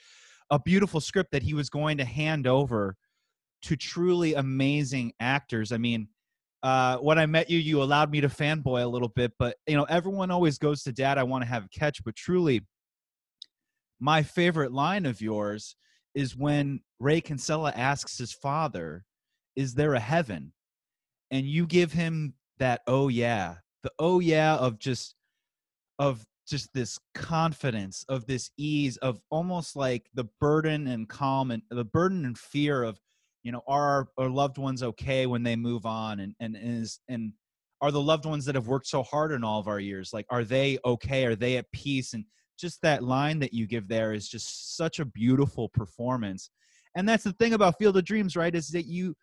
Speaker 1: a beautiful script that he was going to hand over to truly amazing actors. I mean, uh, when I met you, you allowed me to fanboy a little bit, but you know, everyone always goes to dad. I want to have a catch, but truly, my favorite line of yours is when Ray Kinsella asks his father, Is there a heaven? And you give him that, oh yeah, the oh yeah of just, of just this confidence, of this ease, of almost like the burden and calm and the burden and fear of, you know, are our loved ones okay when they move on? And, and, and is, and, are the loved ones that have worked so hard in all of our years like are they okay are they at peace and just that line that you give there is just such a beautiful performance. And that's the thing about Field of Dreams, right? Is that you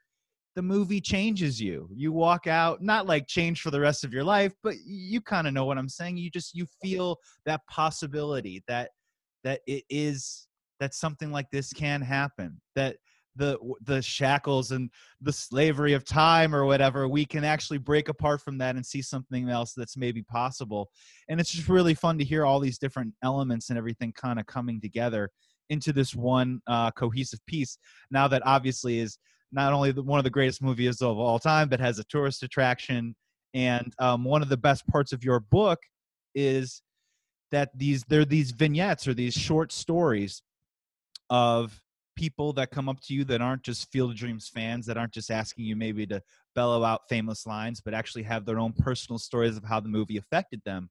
Speaker 1: the movie changes you. You walk out not like change for the rest of your life, but you kind of know what I'm saying. You just you feel that possibility that that it is that something like this can happen. That the the shackles and the slavery of time or whatever we can actually break apart from that and see something else that's maybe possible. And it's just really fun to hear all these different elements and everything kind of coming together into this one uh, cohesive piece. Now that obviously is not only the, one of the greatest movies of all time but has a tourist attraction. And um, one of the best parts of your book is that these there are these vignettes or these short stories of people that come up to you that aren't just Field of Dreams fans, that aren't just asking you maybe to bellow out famous lines, but actually have their own personal stories of how the movie affected them.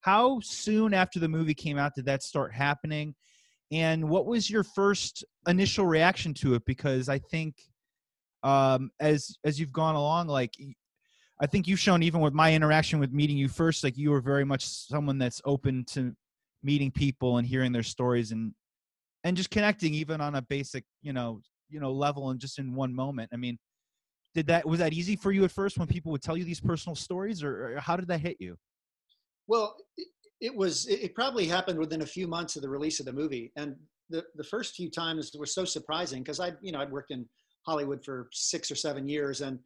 Speaker 1: How soon after the movie came out did that start happening? And what was your first initial reaction to it? Because I think um, as as you've gone along, like I think you've shown even with my interaction with meeting you first, like you were very much someone that's open to meeting people and hearing their stories and and just connecting even on a basic you know you know level and just in one moment i mean did that was that easy for you at first when people would tell you these personal stories or, or how did that hit you?
Speaker 2: Well it was it probably happened within a few months of the release of the movie and the the first few times were so surprising because i you know i'd worked in hollywood for six or seven years and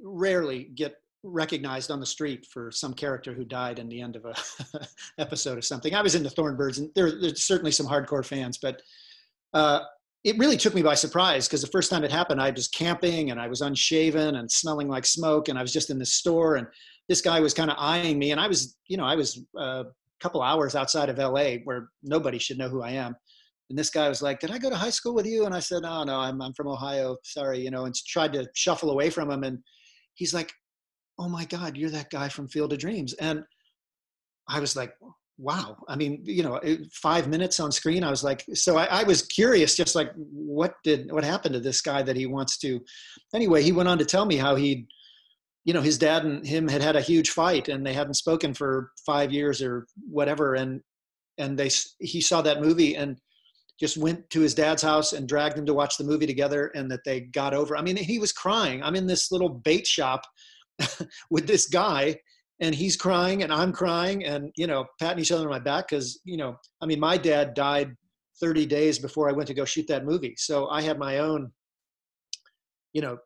Speaker 2: rarely get recognized on the street for some character who died in the end of a episode or something i was in the thorn birds and there, there's certainly some hardcore fans but uh, it really took me by surprise because the first time it happened i was camping and i was unshaven and smelling like smoke and i was just in the store and this guy was kind of eyeing me, and I was, you know, I was uh, a couple hours outside of LA where nobody should know who I am. And this guy was like, "Did I go to high school with you?" And I said, "No, no, I'm I'm from Ohio. Sorry, you know." And tried to shuffle away from him, and he's like, "Oh my God, you're that guy from Field of Dreams." And I was like, "Wow!" I mean, you know, five minutes on screen. I was like, so I, I was curious, just like, what did what happened to this guy that he wants to? Anyway, he went on to tell me how he'd you know his dad and him had had a huge fight and they hadn't spoken for five years or whatever and and they he saw that movie and just went to his dad's house and dragged him to watch the movie together and that they got over i mean he was crying i'm in this little bait shop with this guy and he's crying and i'm crying and you know patting each other on my back because you know i mean my dad died 30 days before i went to go shoot that movie so i had my own you know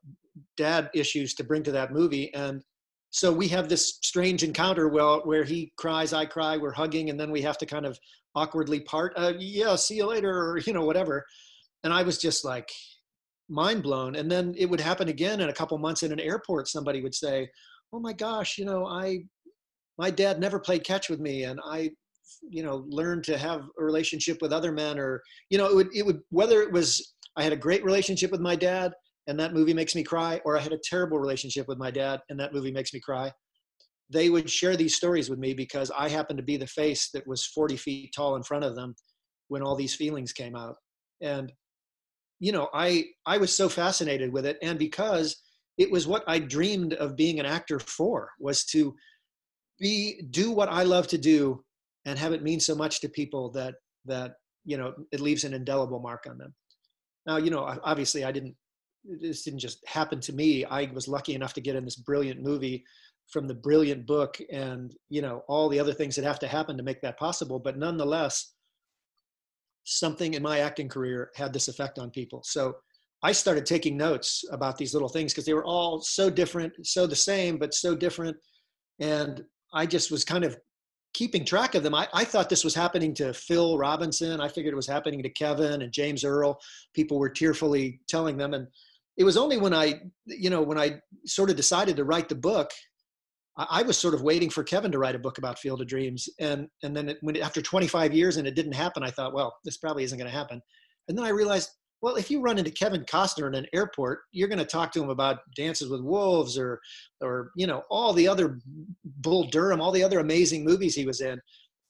Speaker 2: dad issues to bring to that movie and so we have this strange encounter well where he cries i cry we're hugging and then we have to kind of awkwardly part uh, yeah see you later or you know whatever and i was just like mind blown and then it would happen again in a couple months in an airport somebody would say oh my gosh you know i my dad never played catch with me and i you know learned to have a relationship with other men or you know it would it would whether it was i had a great relationship with my dad and that movie makes me cry, or I had a terrible relationship with my dad and that movie makes me cry. They would share these stories with me because I happened to be the face that was 40 feet tall in front of them when all these feelings came out. And, you know, I, I was so fascinated with it. And because it was what I dreamed of being an actor for was to be, do what I love to do and have it mean so much to people that, that, you know, it leaves an indelible mark on them. Now, you know, obviously I didn't this didn't just happen to me. I was lucky enough to get in this brilliant movie from the brilliant book and you know all the other things that have to happen to make that possible but nonetheless something in my acting career had this effect on people. So i started taking notes about these little things because they were all so different so the same but so different. And i just was kind of keeping track of them. I, I thought this was happening to phil robinson. I figured it was happening to kevin and james earl. People were tearfully telling them. And it was only when I, you know, when I sort of decided to write the book, I, was sort of waiting for Kevin to write a book about Field of Dreams, and and then it, when it, after 25 years and it didn't happen, I thought, well, this probably isn't going to happen, and then I realized, well, if you run into Kevin Costner in an airport, you're going to talk to him about Dances with Wolves or or you know all the other Bull Durham, all the other amazing movies he was in.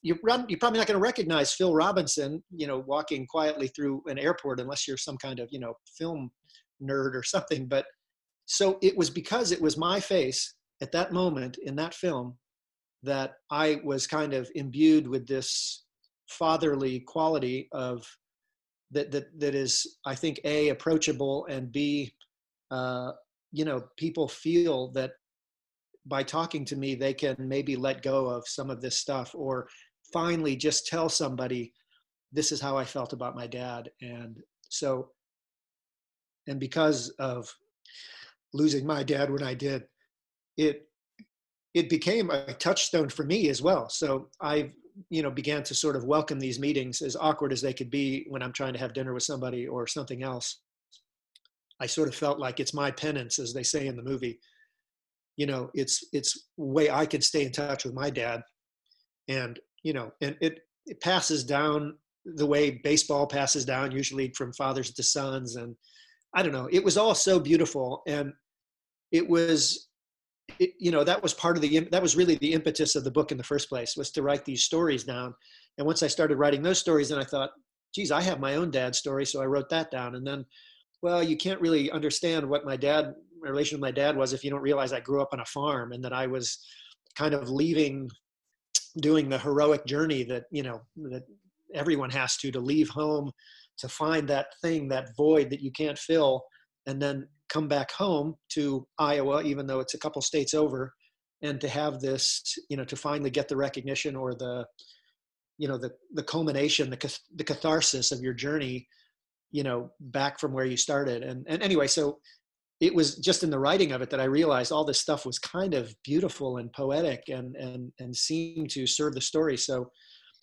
Speaker 2: You're, you're probably not going to recognize Phil Robinson, you know, walking quietly through an airport unless you're some kind of, you know, film nerd or something. But so it was because it was my face at that moment in that film that I was kind of imbued with this fatherly quality of that that that is I think a approachable and b uh, you know people feel that by talking to me they can maybe let go of some of this stuff or finally just tell somebody this is how I felt about my dad. And so and because of losing my dad when I did, it it became a touchstone for me as well. So I, you know, began to sort of welcome these meetings, as awkward as they could be when I'm trying to have dinner with somebody or something else. I sort of felt like it's my penance, as they say in the movie. You know, it's it's way I can stay in touch with my dad, and you know, and it it passes down the way baseball passes down, usually from fathers to sons, and I don't know. It was all so beautiful, and it was, it, you know, that was part of the that was really the impetus of the book in the first place was to write these stories down. And once I started writing those stories, then I thought, geez, I have my own dad's story, so I wrote that down. And then, well, you can't really understand what my dad my relation with my dad was if you don't realize I grew up on a farm and that I was kind of leaving doing the heroic journey that you know that everyone has to to leave home to find that thing, that void that you can't fill, and then come back home to Iowa, even though it's a couple states over, and to have this you know to finally get the recognition or the you know the the culmination the the catharsis of your journey you know back from where you started and and anyway so it was just in the writing of it that I realized all this stuff was kind of beautiful and poetic and and and seemed to serve the story. So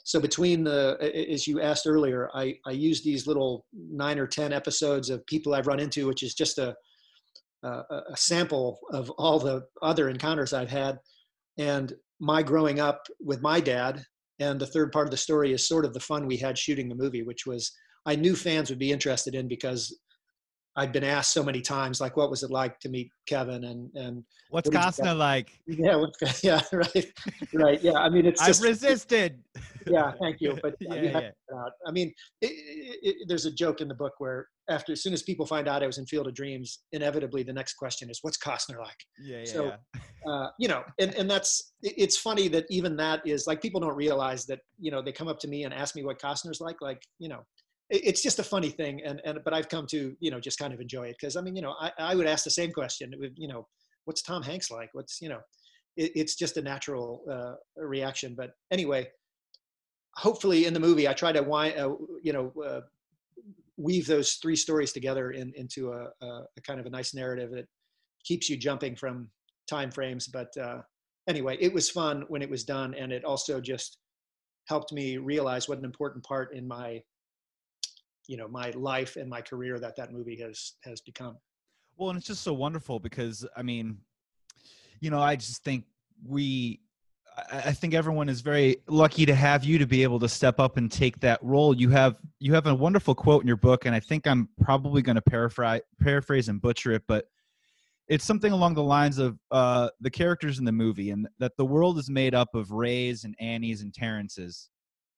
Speaker 2: so between the as you asked earlier, I I use these little nine or ten episodes of people I've run into, which is just a a, a sample of all the other encounters I've had, and my growing up with my dad. And the third part of the story is sort of the fun we had shooting the movie, which was I knew fans would be interested in because I'd been asked so many times, like, what was it like to meet Kevin? And and
Speaker 1: what's what Costner like?
Speaker 2: Yeah, yeah, right, right. Yeah, I mean, it's.
Speaker 1: Just, I resisted.
Speaker 2: Yeah, thank you. But yeah, yeah, yeah. I mean, it, it, it, there's a joke in the book where after, as soon as people find out I was in Field of Dreams, inevitably the next question is, "What's Costner like?"
Speaker 1: Yeah, yeah.
Speaker 2: So, uh, you know, and and that's it's funny that even that is like people don't realize that you know they come up to me and ask me what Costner's like, like you know it's just a funny thing and and but i've come to you know just kind of enjoy it because i mean you know I, I would ask the same question you know what's tom hanks like? What's you know? It, it's just a natural uh, reaction but anyway hopefully in the movie i try to uh, you know uh, weave those three stories together in, into a, a, a, kind of a nice narrative that keeps you jumping from time frames but uh, anyway it was fun when it was done and it also just helped me realize what an important part in my you know my life and my career that that movie has has become
Speaker 1: well and it's just so wonderful because i mean you know i just think we I think everyone is very lucky to have you to be able to step up and take that role. You have you have a wonderful quote in your book, and I think I'm probably going to paraphrase paraphrase and butcher it, but it's something along the lines of uh, the characters in the movie, and that the world is made up of Rays and Annies and Terrences,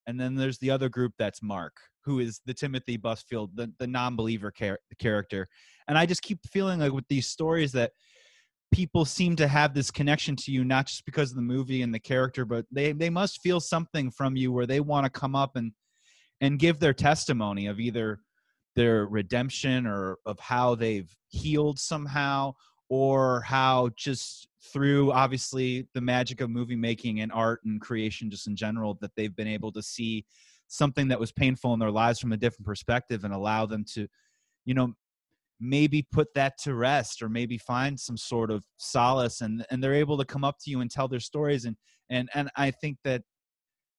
Speaker 1: and then there's the other group that's Mark, who is the Timothy Busfield, the, the non-believer char- character. And I just keep feeling like with these stories that people seem to have this connection to you, not just because of the movie and the character, but they, they must feel something from you where they want to come up and, and give their testimony of either their redemption or of how they've healed somehow or how just through obviously the magic of movie making and art and creation just in general that they've been able to see something that was painful in their lives from a different perspective and allow them to you know maybe put that to rest or maybe find some sort of solace. And and they're able to come up to you and tell their stories. And and and I think that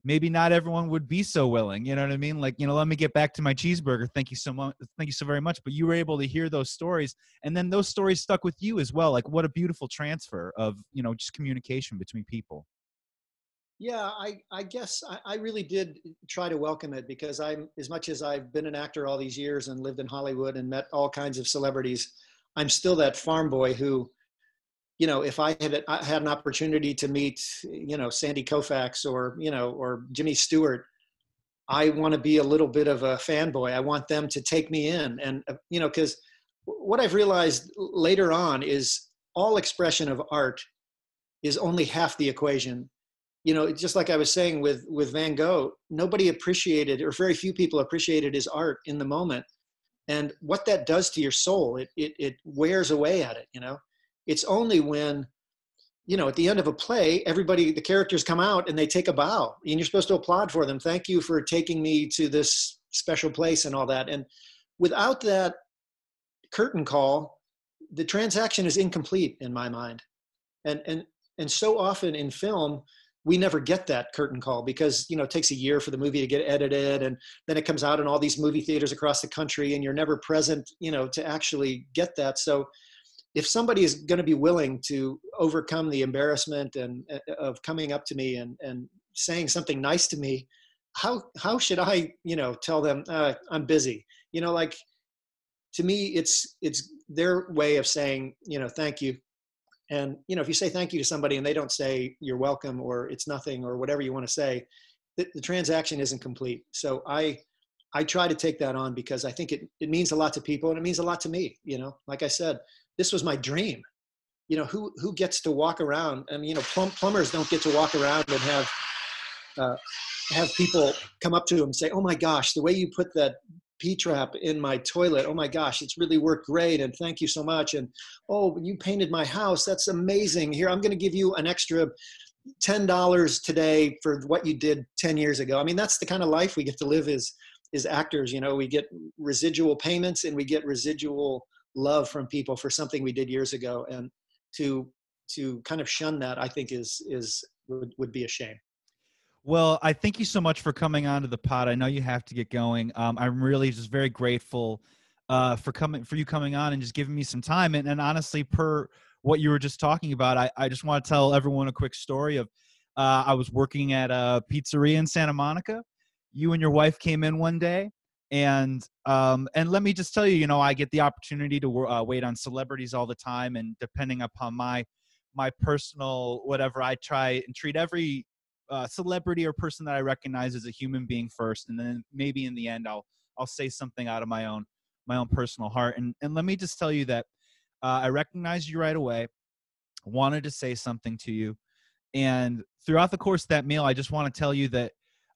Speaker 1: maybe not everyone would be so willing you know what i mean? Like you know let me get back to my cheeseburger. Thank you so much thank you so very much. But you were able to hear those stories and then those stories stuck with you as well. Like what a beautiful transfer of you know just communication between people.
Speaker 2: Yeah, I, I guess I, I, really did try to welcome it because I'm, as much as I've been an actor all these years and lived in Hollywood and met all kinds of celebrities, I'm still that farm boy who, you know, if I had I had an opportunity to meet, you know, Sandy Koufax or you know or Jimmy Stewart, I want to be a little bit of a fanboy. I want them to take me in, and uh, you know, because what I've realized later on is all expression of art is only half the equation. You know just like i was saying with with van gogh nobody appreciated or very few people appreciated his art in the moment. And what that does to your soul it it, it wears away at it you know it's only when you know at the end of a play everybody the characters come out and they take a bow and you're supposed to applaud for them. Thank you for taking me to this special place and all that. And without that curtain call the transaction is incomplete in my mind. And and and so often in film we never get that curtain call because you know it takes a year for the movie to get edited and then it comes out in all these movie theaters across the country and you're never present you know to actually get that. So if somebody is going to be willing to overcome the embarrassment and uh, of coming up to me and and saying something nice to me how how should i you know tell them uh, i'm busy you know like to me it's it's their way of saying you know thank you and you know, if you say thank you to somebody and they don't say you're welcome or it's nothing or whatever you want to say, the, the transaction isn't complete. So I I try to take that on because I think it, it means a lot to people and it means a lot to me. You know, like I said, this was my dream. You know, who who gets to walk around? I mean, you know, plum, plumbers don't get to walk around and have uh, have people come up to them and say, "Oh my gosh, the way you put that P trap in my toilet. Oh my gosh, it's really worked great. And thank you so much. And oh, you painted my house. That's amazing. Here, I'm going to give you an extra $10 today for what you did 10 years ago. I mean, that's the kind of life we get to live as, as actors. You know, we get residual payments and we get residual love from people for something we did years ago. And to, to kind of shun that, I think is, is, would, would be a shame.
Speaker 1: Well, I thank you so much for coming on to the pod. I know you have to get going. Um, I'm really just very grateful uh, for coming for you coming on and just giving me some time. And, and honestly, per what you were just talking about, I, I just want to tell everyone a quick story of uh, I was working at a pizzeria in Santa Monica. You and your wife came in one day, and um, and let me just tell you, you know, I get the opportunity to uh, wait on celebrities all the time, and depending upon my my personal whatever, I try and treat every uh, celebrity or person that I recognize as a human being first, and then maybe in the end I'll I'll say something out of my own my own personal heart. And and let me just tell you that uh, I recognized you right away, wanted to say something to you, and throughout the course of that meal, I just want to tell you that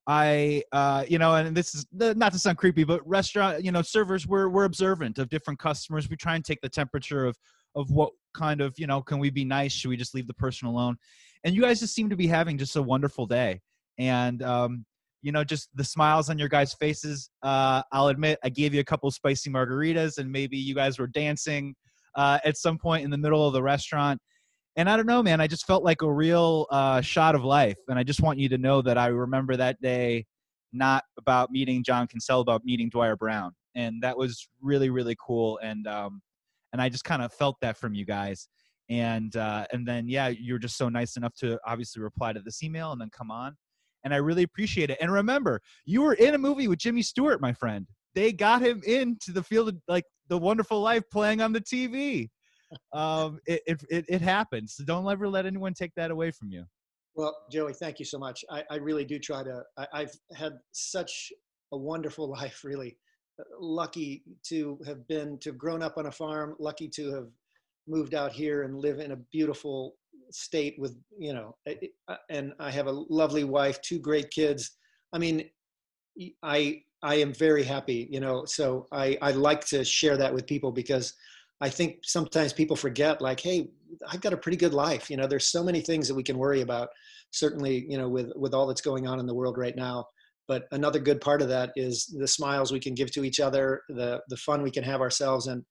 Speaker 1: I, uh, you know, and this is not to sound creepy, but restaurant, you know, servers, we're we're observant of different customers. We try and take the temperature of of what kind of, you know, can we be nice? Should we just leave the person alone? and you guys just seem to be having just a wonderful day and um, you know just the smiles on your guys faces uh, i'll admit i gave you a couple spicy margaritas and maybe you guys were dancing uh, at some point in the middle of the restaurant and i don't know man i just felt like a real uh, shot of life and i just want you to know that i remember that day not about meeting john kinsella about meeting dwier brown and that was really really cool and um, and i just kind of felt that from you guys and uh, and then yeah you're just so nice enough to obviously reply to this email and then come on and i really appreciate it and remember you were in a movie with jimmy stewart my friend. They got him into the field of like the wonderful life playing on the tv um, it, it, it, happens so don't ever let anyone take that away from you.
Speaker 2: Well joey thank you so much. I, I really do try to I, i've had such a wonderful life really. Lucky to have been to have grown up on a farm lucky to have moved out here and live in a beautiful state with you know and i have a lovely wife two great kids. I mean i i am very happy you know so i i like to share that with people because i think sometimes people forget like hey i've got a pretty good life you know there's so many things that we can worry about certainly you know with with all that's going on in the world right now but another good part of that is the smiles we can give to each other the the fun we can have ourselves and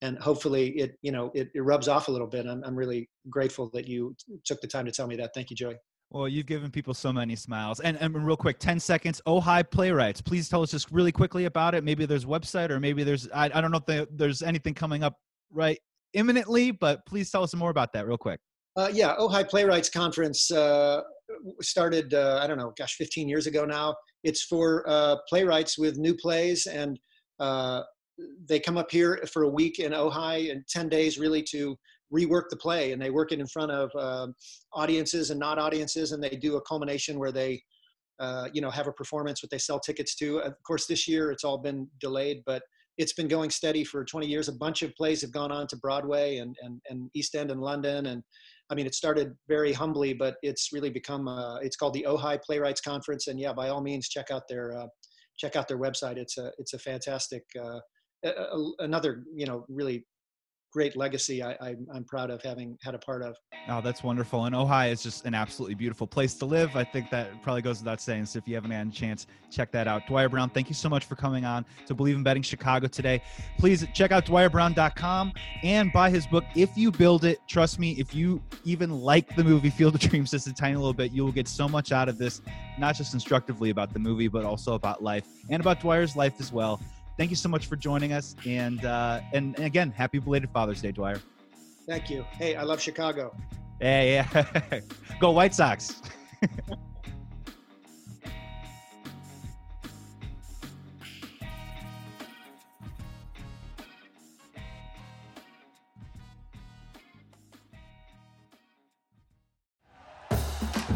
Speaker 2: and hopefully it you know it, it rubs off a little bit I'm, I'm really grateful that you took the time to tell me that thank you joey
Speaker 1: well, you've given people so many smiles. And, and real quick, 10 seconds. Oh, Ojai Playwrights. Please tell us just really quickly about it. Maybe there's website or maybe there's, I, I don't know if there's anything coming up right imminently, but please tell us more about that real quick.
Speaker 2: Uh, yeah, Ojai Playwrights Conference uh, started, uh, I don't know, gosh, 15 years ago now. It's for uh, playwrights with new plays and uh, they come up here for a week in Ojai and 10 days really to rework the play and they work it in front of uh, audiences and not audiences and they do a culmination where they uh, you know have a performance what they sell tickets to of course this year it's all been delayed but it's been going steady for 20 years. A bunch of plays have gone on to broadway and, and, and east end and london and i mean it started very humbly but it's really become uh, it's called the Ojai playwrights conference and yeah by all means check out their uh, check out their website. It's a it's a fantastic uh, another you know really great legacy I, I, am proud of having had a part of.
Speaker 1: Oh, that's wonderful. And Ojai is just an absolutely beautiful place to live. I think that probably goes without saying. So if you haven't had a chance, check that out. Dwier Brown, thank you so much for coming on to Believe in Betting Chicago today. Please check out dwierbrown.com and buy his book, If You Build It. Trust me, if you even like the movie Field of Dreams just a tiny little bit, you will get so much out of this, not just instructively about the movie, but also about life and about Dwier's life as well thank you so much for joining us. And uh, and, and again, happy belated Father's Day, Dwier.
Speaker 2: Thank you. Hey, I love Chicago.
Speaker 1: Hey, yeah. Go White Sox.